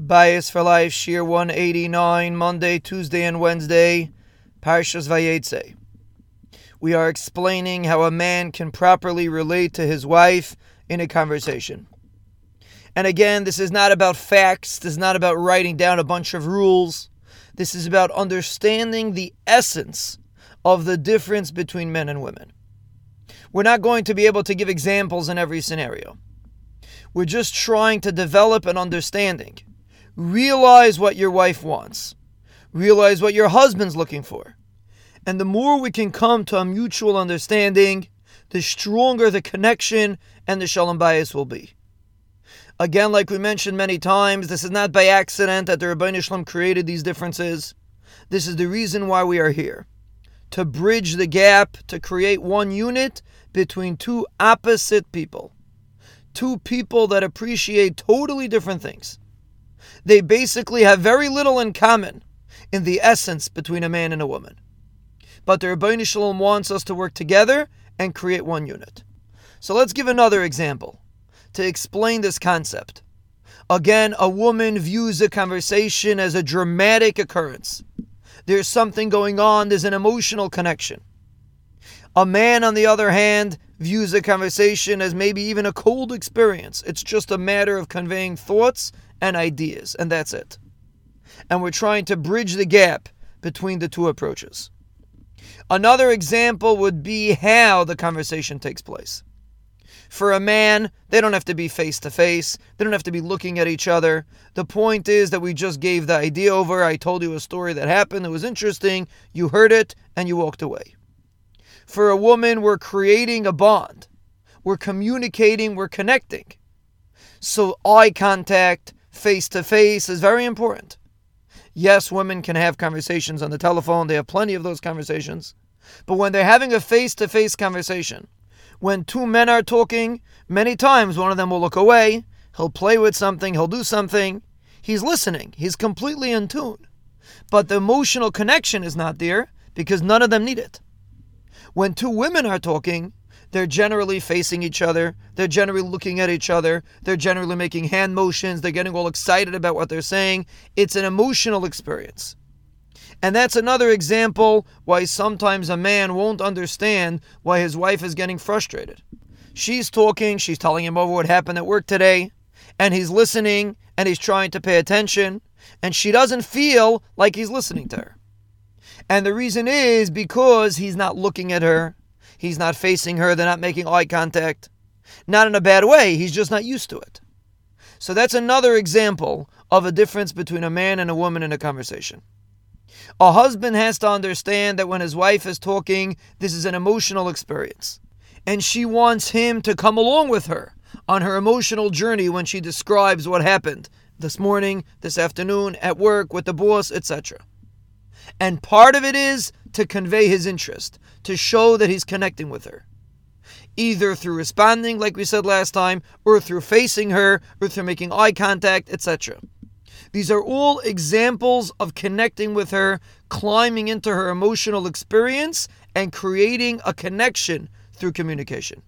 Bayis for Life, Shiur 189, Monday, Tuesday, and Wednesday, Parshas Vayetze. We are explaining how a man can properly relate to his wife in a conversation. And again, this is not about facts, this is not about writing down a bunch of rules. This is about understanding the essence of the difference between men and women. We're not going to be able to give examples in every scenario. We're just trying to develop an understanding Realize what your wife wants. Realize what your husband's looking for. And the more we can come to a mutual understanding, the stronger the connection and the shalom bayis will be. Again, like we mentioned many times, this is not by accident that the Ribono Shel Olam created these differences. This is the reason why we are here. To bridge the gap, to create one unit between two opposite people. Two people that appreciate totally different things. They basically have very little in common in the essence between a man and a woman. But the Ribono Shel Olam wants us to work together and create one unit. So let's give another example to explain this concept. Again, a woman views a conversation as a dramatic occurrence. There's something going on, there's an emotional connection. A man, on the other hand, views a conversation as maybe even a cold experience. It's just a matter of conveying thoughts and ideas, and that's it. And we're trying to bridge the gap between the two approaches. Another example would be how the conversation takes place. For a man, they don't have to be face to face. They don't have to be looking at each other. The point is that we just gave the idea over. I told you a story that happened. It was interesting. You heard it and you walked away. For a woman, we're creating a bond. We're communicating. We're connecting. So eye contact, face to face is very important. Yes, women can have conversations on the telephone, they have plenty of those conversations. But when they're having a face to face conversation, when two men are talking, many times one of them will look away, he'll play with something, he'll do something. He's listening, he's completely in tune. But the emotional connection is not there because none of them need it. When two women are talking, they're generally facing each other. They're generally looking at each other. They're generally making hand motions. They're getting all excited about what they're saying. It's an emotional experience. And that's another example why sometimes a man won't understand why his wife is getting frustrated. She's talking, she's telling him over what happened at work today, and he's listening and he's trying to pay attention, and she doesn't feel like he's listening to her. And the reason is because he's not looking at her, He's not facing her. They're not making eye contact. Not in a bad way. He's just not used to it. So that's another example of a difference between a man and a woman in a conversation. A husband has to understand that when his wife is talking, this is an emotional experience. And she wants him to come along with her on her emotional journey when she describes what happened this morning, this afternoon, at work, with the boss, etc. And part of it is to convey his interest, to show that he's connecting with her. Either through responding, like we said last time, or through facing her, or through making eye contact, etc. These are all examples of connecting with her, climbing into her emotional experience, and creating a connection through communication.